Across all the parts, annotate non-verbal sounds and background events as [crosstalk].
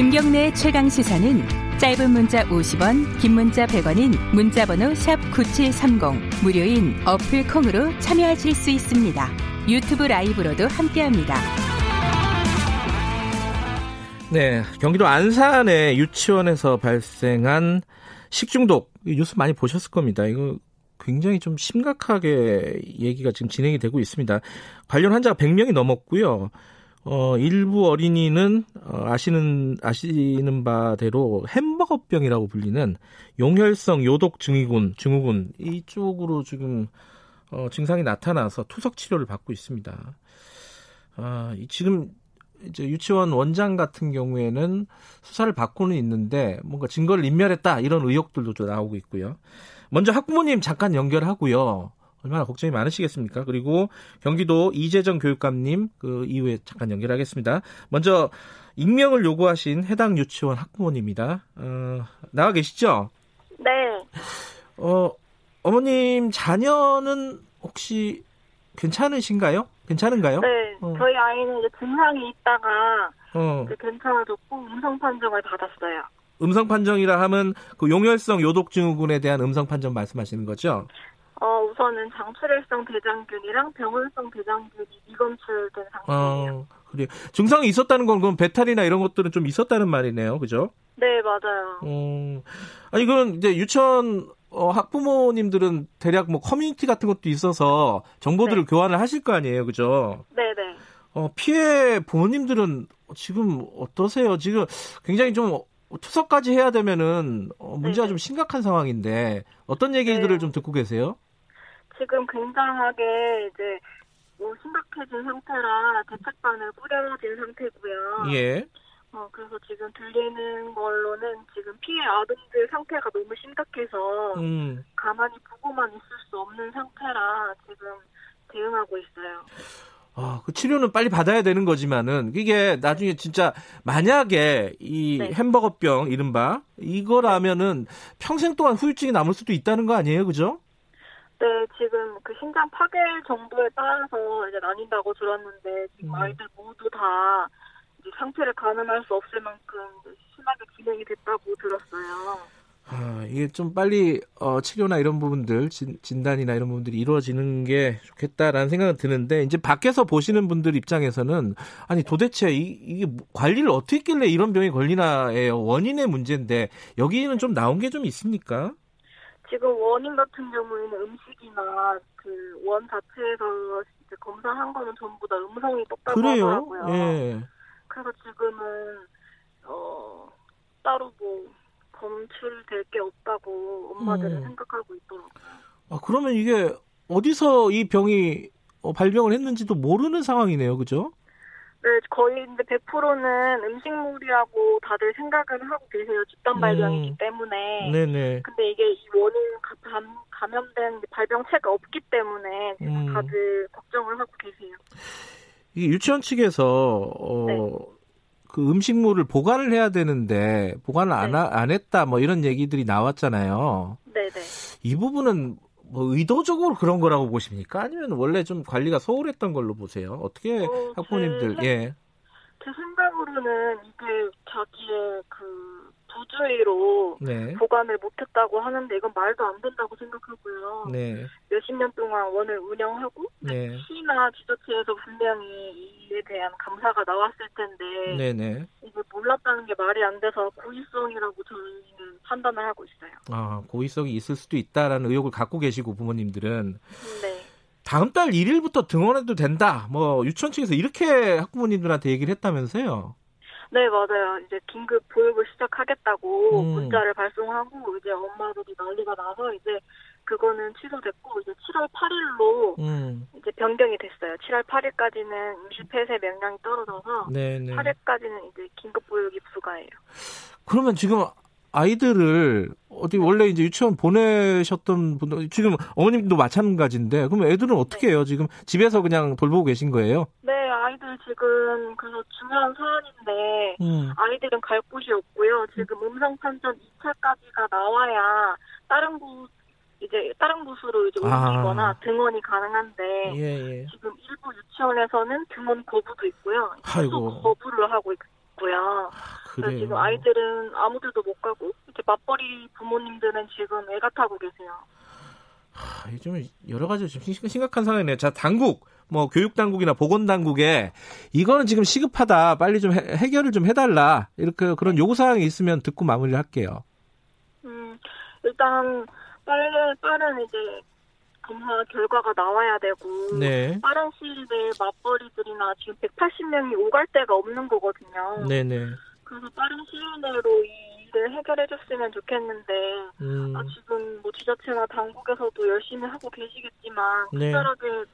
김경래 최강 시사는 짧은 문자 50원, 긴 문자 100원인 문자번호 샵 #9730 무료인 어플 콩으로 참여하실 수 있습니다. 유튜브 라이브로도 함께합니다. 네, 경기도 안산의 유치원에서 발생한 식중독 뉴스 많이 보셨을 겁니다. 이거 굉장히 좀 심각하게 얘기가 지금 진행이 되고 있습니다. 관련 환자가 100명이 넘었고요. 어, 일부 어린이는 어, 아시는 아시는 바대로 햄버거병이라고 불리는 용혈성 요독 증후군 증후군 이쪽으로 지금 어, 증상이 나타나서 투석 치료를 받고 있습니다. 아, 지금 이제 유치원 원장 같은 경우에는 수사를 받고는 있는데 뭔가 증거를 인멸했다 이런 의혹들도 좀 나오고 있고요. 먼저 학부모님 잠깐 연결하고요. 얼마나 걱정이 많으시겠습니까? 그리고 경기도 이재정 교육감님 그 이후에 잠깐 연결하겠습니다. 먼저 익명을 요구하신 해당 유치원 학부모님입니다. 어, 나와 계시죠? 네. 어, 어머님 자녀는 혹시 괜찮으신가요? 괜찮은가요? 네. 어. 저희 아이는 이제 증상이 있다가 어, 괜찮아졌고 음성 판정을 받았어요. 음성 판정이라 하면 그 용혈성 요독 증후군에 대한 음성 판정 말씀하시는 거죠? 어, 우선은 장출혈성 대장균이랑 병원성 대장균이 미검출된 상태예요. 어, 그래. 증상이 있었다는 건 그럼 배탈이나 이런 것들은 좀 있었다는 말이네요. 그죠? 네, 맞아요. 어, 아니, 그건 이제 유치원 어, 학부모님들은 대략 뭐 커뮤니티 같은 것도 있어서 정보들을 네. 교환을 하실 거 아니에요. 그죠? 네, 네. 어, 피해 부모님들은 지금 어떠세요? 지금 굉장히 좀 투석까지 해야 되면은 어, 문제가 네네. 좀 심각한 상황인데 어떤 얘기들을 네. 좀 듣고 계세요? 지금 굉장하게 이제 뭐 심각해진 상태라 대책반을 꾸려진 상태고요. 예. 어, 그래서 지금 들리는 걸로는 지금 피해 아동들 상태가 너무 심각해서 음. 가만히 보고만 있을 수 없는 상태라 지금 대응하고 있어요. 아, 그 치료는 빨리 받아야 되는 거지만은 이게 나중에 진짜 만약에 이 네. 햄버거병 이른바 이거라면은 평생 동안 후유증이 남을 수도 있다는 거 아니에요, 그죠? 네, 지금 그 신장 파괴 정도에 따라서 이제 나뉜다고 들었는데 지금 음. 아이들 모두 다 이제 상태를 가늠할 수 없을 만큼 심하게 진행이 됐다고 들었어요. 아, 이게 좀 빨리 어, 치료나 이런 부분들 진, 진단이나 이런 부분들이 이루어지는 게 좋겠다라는 생각은 드는데 이제 밖에서 보시는 분들 입장에서는 아니 도대체 이, 이게 뭐- 관리를 어떻게 했길래 이런 병이 걸리나예요 원인의 문제인데 여기는 좀 나온 게 좀 있습니까? 지금 원인 같은 경우에는 음식이나 그 원 자체에서 이제 검사한 거는 전부 다 음성이 떴다고 그래요? 하더라고요. 예. 그래서 지금은 어 따로 뭐 검출될 게 없다고 엄마들은 음. 생각하고 있더라고요. 아, 그러면 이게 어디서 이 병이 어, 발병을 했는지도 모르는 상황이네요, 그죠? 네, 거의 이제 100%는 음식물이라고 다들 생각을 하고 계세요. 집단 음. 발병이기 때문에. 네네. 근데 이게 이 원인 가- 감, 감염된 발병체가 없기 때문에 지금 음. 다들 걱정을 하고 계세요. 이 유치원 측에서 어, 네. 그 음식물을 보관을 해야 되는데 보관을 안, 네. 하- 안 했다 뭐 이런 얘기들이 나왔잖아요. 네네. 이 부분은 뭐 의도적으로 그런 거라고 보십니까? 아니면 원래 좀 관리가 소홀했던 걸로 보세요? 어떻게 어, 학부모님들 제 예. 제 생각으로는 이게 자기의 그 부주의로 네. 보관을 못했다고 하는데 이건 말도 안 된다고 생각하고요. 네. 몇십 년 동안 원을 운영하고 네. 시나 지자체에서 분명히 이에 대한 감사가 나왔을 텐데 네, 네. 이게 몰랐다는 게 말이 안 돼서 고의성이라고 저희는 판단을 하고 있어요. 아, 고의성이 있을 수도 있다라는 의혹을 갖고 계시고 부모님들은 네. 다음 달 1일부터 등원해도 된다. 뭐 유치원 측에서 이렇게 학부모님들한테 얘기를 했다면서요. 네, 맞아요. 이제 긴급 보육을 시작하겠다고 음. 문자를 발송하고 이제 엄마들이 난리가 나서 이제 그거는 취소됐고 이제 7월 8일로 음. 이제 변경이 됐어요. 7월 8일까지는 임시 폐쇄 명령이 떨어져서 네, 네. 8일까지는 이제 긴급 보육이 불가해요. 그러면 지금 아이들을 어디 원래 이제 유치원 보내셨던 분들 지금 어머님도 마찬가지인데 그럼 애들은 어떻게 해요? 지금 집에서 그냥 돌보고 계신 거예요? 네, 아이들 지금 그래서 중요한 사안인데 음. 아이들은 갈 곳이 없고요. 지금 음성 판정 2차까지가 나와야 다른 곳 이제 다른 곳으로 이제 아. 옮기거나 등원이 가능한데 예, 예. 지금 일부 유치원에서는 등원 거부도 있고요. 아이고. 거부를 하고 있고 요. 그래서 지금 아이들은 아무들도 못 가고 이제 맞벌이 부모님들은 지금 애가 타고 계세요. 하, 좀 여러 가지 좀 심각한 상황이네요. 자, 당국, 뭐 교육 당국이나 보건 당국에 이거는 지금 시급하다. 빨리 좀 해, 결을 좀 해달라. 이렇게 그런 요구 사항이 있으면 듣고 마무리할게요. 음, 일단 빠른 빠른 이제 검사 결과가 나와야 되고 네. 빠른 시일 내에 맞벌이들이나 지금 180명이 오갈 데가 없는 거거든요. 네네. 그래서 빠른 시일 내로 이 일을 해결해줬으면 좋겠는데 음. 아, 지금 뭐 지자체나 당국에서도 열심히 하고 계시겠지만 네. 특별하게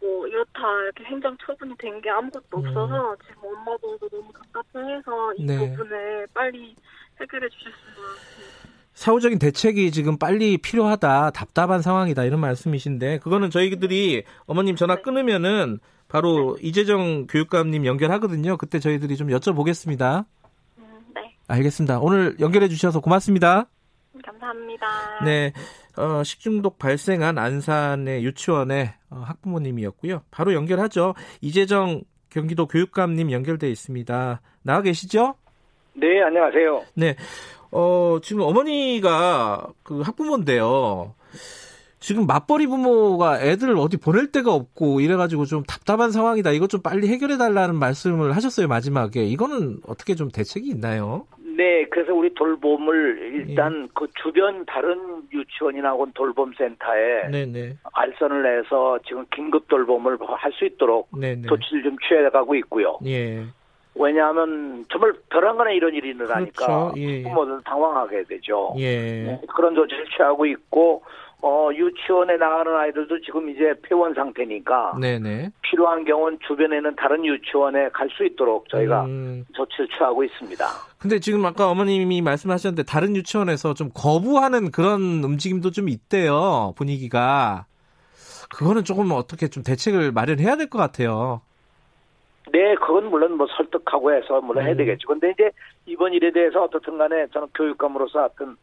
뭐 이렇다 이렇게 행정 처분이 된 게 아무것도 음. 없어서 지금 엄마들도 너무 답답해해서 이 네. 부분을 빨리 해결해 주셨으면 좋겠습니다. 사후적인 대책이 지금 빨리 필요하다, 답답한 상황이다 이런 말씀이신데 그거는 저희들이 어머님 전화 네. 끊으면은 바로 네. 이재정 교육감님 연결하거든요. 그때 저희들이 좀 여쭤보겠습니다. 알겠습니다. 오늘 연결해 주셔서 고맙습니다. 감사합니다. 네. 어, 식중독 발생한 안산의 유치원의 어, 학부모님이었고요. 바로 연결하죠. 이재정 경기도 교육감님 연결돼 있습니다. 나와 계시죠? 네, 안녕하세요. 네. 어, 지금 어머니가 그 학부모인데요. 지금 맞벌이 부모가 애들을 어디 보낼 데가 없고 이래가지고 좀 답답한 상황이다. 이것 좀 빨리 해결해 달라는 말씀을 하셨어요 마지막에. 이거는 어떻게 좀 대책이 있나요? 네, 그래서 우리 돌봄을 일단 예. 그 주변 다른 유치원이나 혹은 돌봄센터에 네네. 알선을 내서 지금 긴급 돌봄을 할 수 있도록 네네. 조치를 좀 취해가고 있고요. 예. 왜냐하면 정말 벼랑 간에 이런 일이 일어나니까 그렇죠. 예. 부모들 당황하게 되죠. 예. 네, 그런 조치를 취하고 있고 어, 유치원에 나가는 아이들도 지금 이제 폐원 상태니까 네네. 필요한 경우는 주변에는 다른 유치원에 갈 수 있도록 저희가 음. 조치를 취하고 있습니다. 근데 지금 아까 어머님이 말씀하셨는데 다른 유치원에서 좀 거부하는 그런 움직임도 좀 있대요. 분위기가. 그거는 조금 어떻게 좀 대책을 마련해야 될 것 같아요. 네, 그건 물론 뭐 설득하고 해서 물론 음. 해야 되겠죠. 근데 이제 이번 일에 대해서 어떻든 간에 저는 교육감으로서 어떤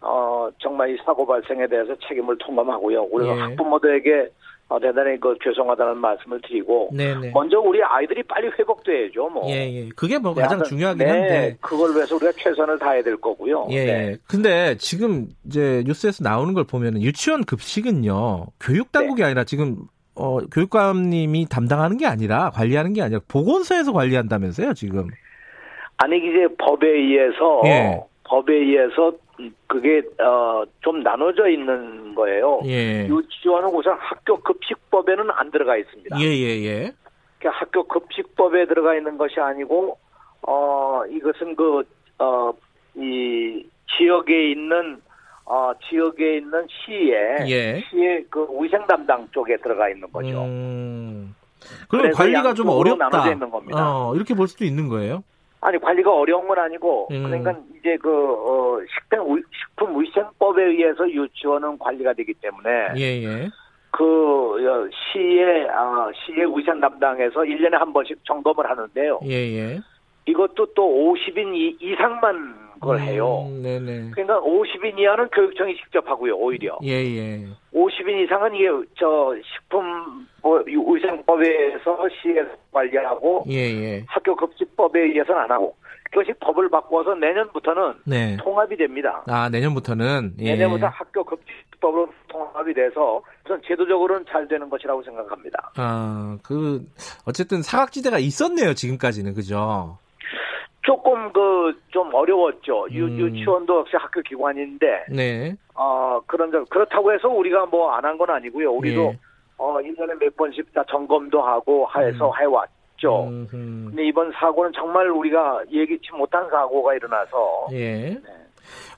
어, 정말 이 사고 발생에 대해서 책임을 통감하고요. 우리가 예. 학부모들에게 어, 대단히 그 죄송하다는 말씀을 드리고 네네. 먼저 우리 아이들이 빨리 회복돼야죠. 뭐. 예, 예. 그게 뭐 네, 가장 중요하긴 네, 한데 그걸 위해서 우리가 최선을 다해야 될 거고요. 예. 네. 근데 지금 이제 뉴스에서 나오는 걸 보면은 유치원 급식은요 교육 당국이 네. 아니라 지금 어, 교육감님이 담당하는 게 아니라 관리하는 게 아니라 보건소에서 관리한다면서요 지금? 아니 이제 법에 의해서 예. 법에 의해서 그게 어, 좀 나눠져 있는 거예요. 예. 유치원은 우선 학교 급식법에는 안 들어가 있습니다. 예예예. 예, 예. 그러니까 학교 급식법에 들어가 있는 것이 아니고 어 이것은 그어이 지역에 있는 어 지역에 있는 시에 예. 시의 그 위생 담당 쪽에 들어가 있는 거죠. 음. 그럼 관리가 좀 어렵다. 있는 겁니다. 어, 이렇게 볼 수도 있는 거예요? 아니 관리가 어려운 건 아니고 음. 그러니까 이제 그 어, 식품 식품 위생법에 의해서 유치원은 관리가 되기 때문에 예, 예. 그 어, 시의 어, 시의 위생 담당에서 1년에 한 번씩 점검을 하는데요. 예, 예. 이것도 또 50인 이상만 그걸 음, 해요. 네네. 그러니까 50인 이하는 교육청이 직접 하고요, 오히려. 예, 예. 50인 이상은 이게 저 식품 뭐 위생법에서 시에서 관리하고 예, 예. 학교 급식법에 의해서는 안 하고 그것이 법을 바꿔서 내년부터는 네. 통합이 됩니다. 아, 내년부터는 예. 내년부터 학교 급식법으로 통합이 돼서 우선 제도적으로는 잘 되는 것이라고 생각합니다. 아, 그 어쨌든 사각지대가 있었네요, 지금까지는. 그죠? 조금 그 좀 어려웠죠. 유, 음. 유치원도 역시 학교 기관인데. 네. 어 그런 점 그렇다고 해서 우리가 뭐 안 한 건 아니고요. 우리도 예. 어 1년에 몇 번씩 다 점검도 하고 해서 음. 해왔죠. 음. 근데 이번 사고는 정말 우리가 예기치 못한 사고가 일어나서. 예. 네.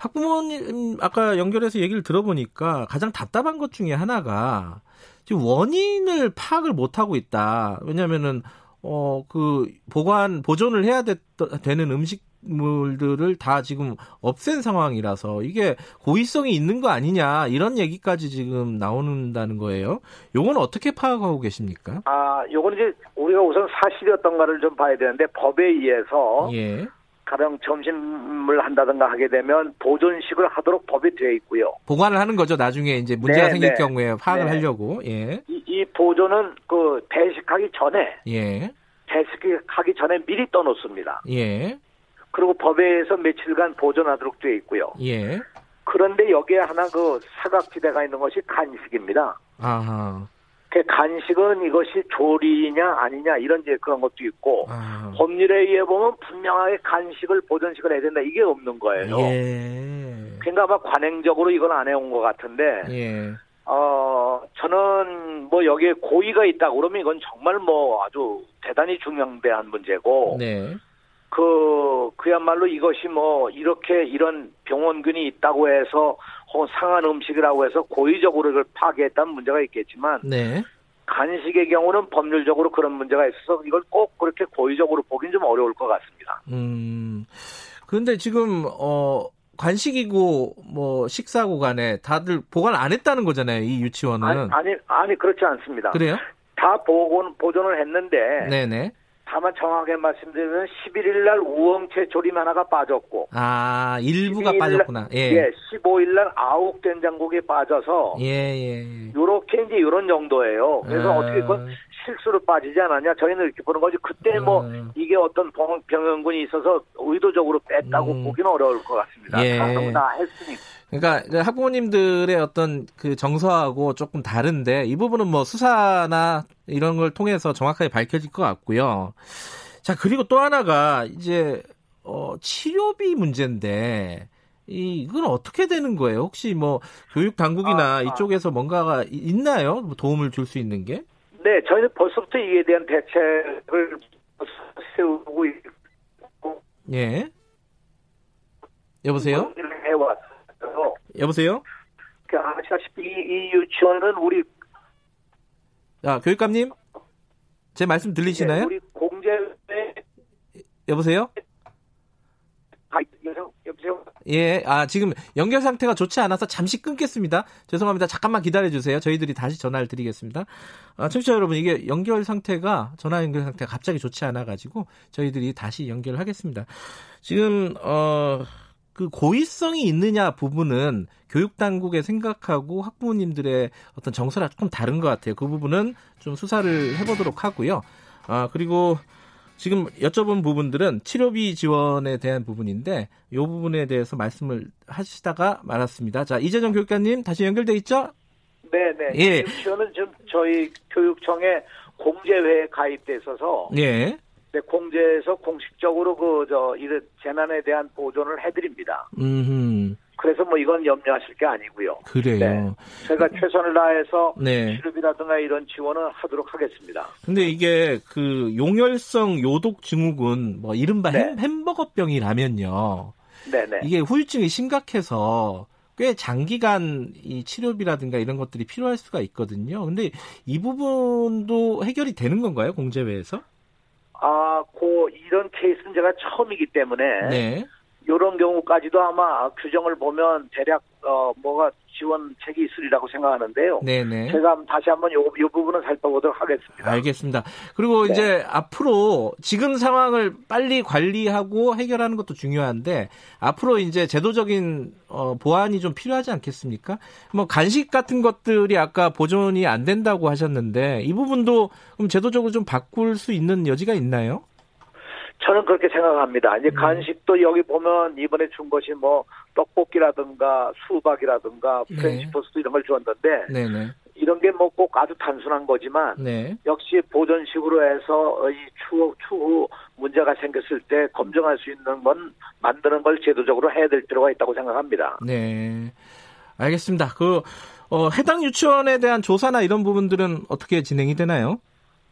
학부모님 아까 연결해서 얘기를 들어보니까 가장 답답한 것 중에 하나가 지금 원인을 파악을 못 하고 있다. 왜냐면은 어, 그, 보관, 보존을 해야 되, 되는 음식 물들을 다 지금 없앤 상황이라서 이게 고의성이 있는 거 아니냐, 이런 얘기까지 지금 나오는다는 거예요. 요건 어떻게 파악하고 계십니까? 아, 요건 이제 우리가 우선 사실이었던가를 좀 봐야 되는데 법에 의해서. 예. 가령 점심을 한다든가 하게 되면 보존식을 하도록 법이 되어 있고요. 보관을 하는 거죠. 나중에 이제 문제가 네, 생길 네. 경우에 파악을 네. 하려고. 예. 이, 이, 보존은 그 배식하기 전에 예. 배식하기 전에 미리 떠놓습니다. 예. 그리고 법에 의해서 며칠간 보존하도록 되어 있고요. 예. 그런데 여기에 하나 그 사각지대가 있는 것이 간식입니다. 아하. 그 간식은 이것이 조리냐 아니냐 이런 이제 그런 것도 있고 아. 법률에 의해 보면 분명하게 간식을 보존식을 해야 된다 이게 없는 거예요. 예. 그러니까 아마 관행적으로 이건 안 해온 것 같은데 예. 어 저는 뭐 여기에 고의가 있다 그러면 이건 정말 뭐 아주 대단히 중요한 문제고 네. 그 그야말로 이것이 뭐 이렇게 이런 병원균이 있다고 해서 혹은 상한 음식이라고 해서 고의적으로 이걸 파괴했다는 문제가 있겠지만 네. 간식의 경우는 법률적으로 그런 문제가 있어서 이걸 꼭 그렇게 고의적으로 보긴 좀 어려울 것 같습니다. 음. 그런데 지금 어 관식이고 뭐 식사고 간에 다들 보관 안 했다는 거잖아요. 이 유치원은. 아니 아니, 아니 그렇지 않습니다. 그래요? 다 보건 보존을 했는데 네네. 다만 정확하게 말씀드리면 11일 날 우엉채 조림 하나가 빠졌고 아 일부가 빠졌구나. 예. 예 15일 날 아욱 된장국이 빠져서 예 예. 요렇게 이제 이런 정도예요. 그래서 아. 어떻게 그건 실수로 빠지지 않았냐 저희는 이렇게 보는 거지 그때 뭐 음. 이게 어떤 병원군이 있어서 의도적으로 뺐다고 음. 보기는 어려울 것 같습니다. 예. 다 했으니까. 그러니까 그 학부모님들의 어떤 그 정서하고 조금 다른데 이 부분은 뭐 수사나 이런 걸 통해서 정확하게 밝혀질 것 같고요. 자 그리고 또 하나가 이제 어, 치료비 문제인데 이 이건 어떻게 되는 거예요? 혹시 뭐 교육 당국이나 아, 아. 이쪽에서 뭔가가 있나요? 뭐 도움을 줄 수 있는 게? 네, 저희는 벌써부터 이에 대한 대책을 세우고 있고. 예. 여보세요? 해왔어요. 여보세요? 그 아시다시피 이, 이 유치원은 우리 아 교육감님 제 말씀 들리시나요? 네, 우리 공제 여보세요? 아, 여보세요? 예, 아, 지금 연결 상태가 좋지 않아서 잠시 끊겠습니다. 죄송합니다. 잠깐만 기다려 주세요. 저희들이 다시 전화를 드리겠습니다. 아, 청취자 여러분, 이게 연결 상태가, 전화 연결 상태가 갑자기 좋지 않아 가지고, 저희들이 다시 연결을 하겠습니다. 지금, 어, 그 고의성이 있느냐 부분은 교육 당국의 생각하고 학부모님들의 어떤 정서랑 조금 다른 것 같아요. 그 부분은 좀 수사를 해보도록 하고요. 아, 그리고 지금 여쭤본 부분들은 치료비 지원에 대한 부분인데 이 부분에 대해서 말씀을 하시다가 말았습니다. 자 이재정 교육관님 다시 연결돼 있죠? 네네. 예. 저는 지금 저희 교육청에 공제회에 가입돼 있어서 예. 네, 공제에서 공식적으로 그 저 이런 재난에 대한 보존을 해드립니다. 음. 그래서 뭐 이건 염려하실 게 아니고요. 그래요. 네. 제가 최선을 다해서 네. 치료비라든가 이런 지원을 하도록 하겠습니다. 근데 이게 그 용혈성 요독 증후군 뭐 이른바 네. 햄버거병이라면요. 네네. 이게 후유증이 심각해서 꽤 장기간 이 치료비라든가 이런 것들이 필요할 수가 있거든요. 근데 이 부분도 해결이 되는 건가요, 공제회에서? 아, 고 이런 케이스는 제가 처음이기 때문에 네. 이런 경우까지도 아마 규정을 보면 대략 어 뭐가 지원책이 있으리라고 생각하는데요. 네네. 제가 다시 한번 요, 요 부분은 살펴보도록 하겠습니다. 알겠습니다. 그리고 네. 이제 앞으로 지금 상황을 빨리 관리하고 해결하는 것도 중요한데 앞으로 이제 제도적인 어, 보완이 좀 필요하지 않겠습니까? 뭐 간식 같은 것들이 아까 보존이 안 된다고 하셨는데 이 부분도 그럼 제도적으로 좀 바꿀 수 있는 여지가 있나요? 저는 그렇게 생각합니다. 이제 음. 간식도 여기 보면 이번에 준 것이 뭐 떡볶이라든가 수박이라든가 네. 프렌치 토스트 이런 걸 주었는데 네네. 이런 게 뭐 꼭 아주 단순한 거지만 네. 역시 보존식으로 해서 이 추후 추후 문제가 생겼을 때 검증할 수 있는 건 만드는 걸 제도적으로 해야 될 필요가 있다고 생각합니다. 네. 알겠습니다. 그 어, 해당 유치원에 대한 조사나 이런 부분들은 어떻게 진행이 되나요?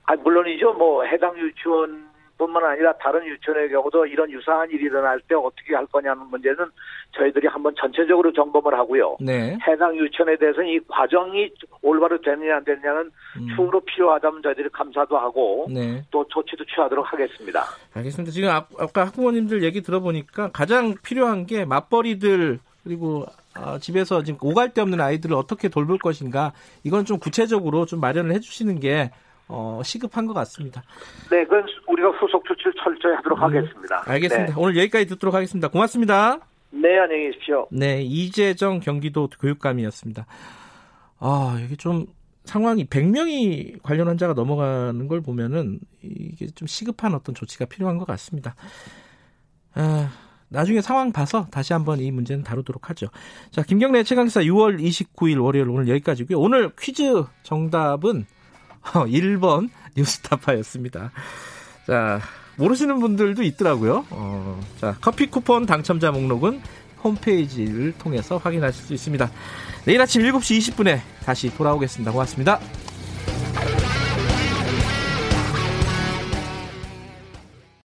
아 물론이죠. 뭐 해당 유치원 뿐만 아니라 다른 유치원의 경우도 이런 유사한 일이 일어날 때 어떻게 할 거냐는 문제는 저희들이 한번 전체적으로 점검을 하고요. 네. 해당 유치원에 대해서는 이 과정이 올바로 되느냐 안 되느냐는 음. 추후로 필요하다면 저희들이 감사도 하고 네. 또 조치도 취하도록 하겠습니다. 알겠습니다. 지금 아까 학부모님들 얘기 들어보니까 가장 필요한 게 맞벌이들 그리고 어, 집에서 지금 오갈 데 없는 아이들을 어떻게 돌볼 것인가 이건 좀 구체적으로 좀 마련을 해주시는 게 어, 시급한 것 같습니다. 네, 그건 우리가 후속 조치를 철저히 하도록 음, 하겠습니다. 알겠습니다. 네. 오늘 여기까지 듣도록 하겠습니다. 고맙습니다. 네, 안녕히 계십시오. 네, 이재정 경기도 교육감이었습니다. 아, 이게 좀 상황이 100명이 관련 환자가 넘어가는 걸 보면은 이게 좀 시급한 어떤 조치가 필요한 것 같습니다. 아, 나중에 상황 봐서 다시 한번 이 문제는 다루도록 하죠. 자, 김경래 최강사 6월 29일 월요일 오늘 여기까지고요. 오늘 퀴즈 정답은 [laughs] 1번 뉴스타파였습니다. 자, 모르시는 분들도 있더라고요. 어, 자, 커피 쿠폰 당첨자 목록은 홈페이지를 통해서 확인하실 수 있습니다. 내일 아침 7시 20분에 다시 돌아오겠습니다. 고맙습니다.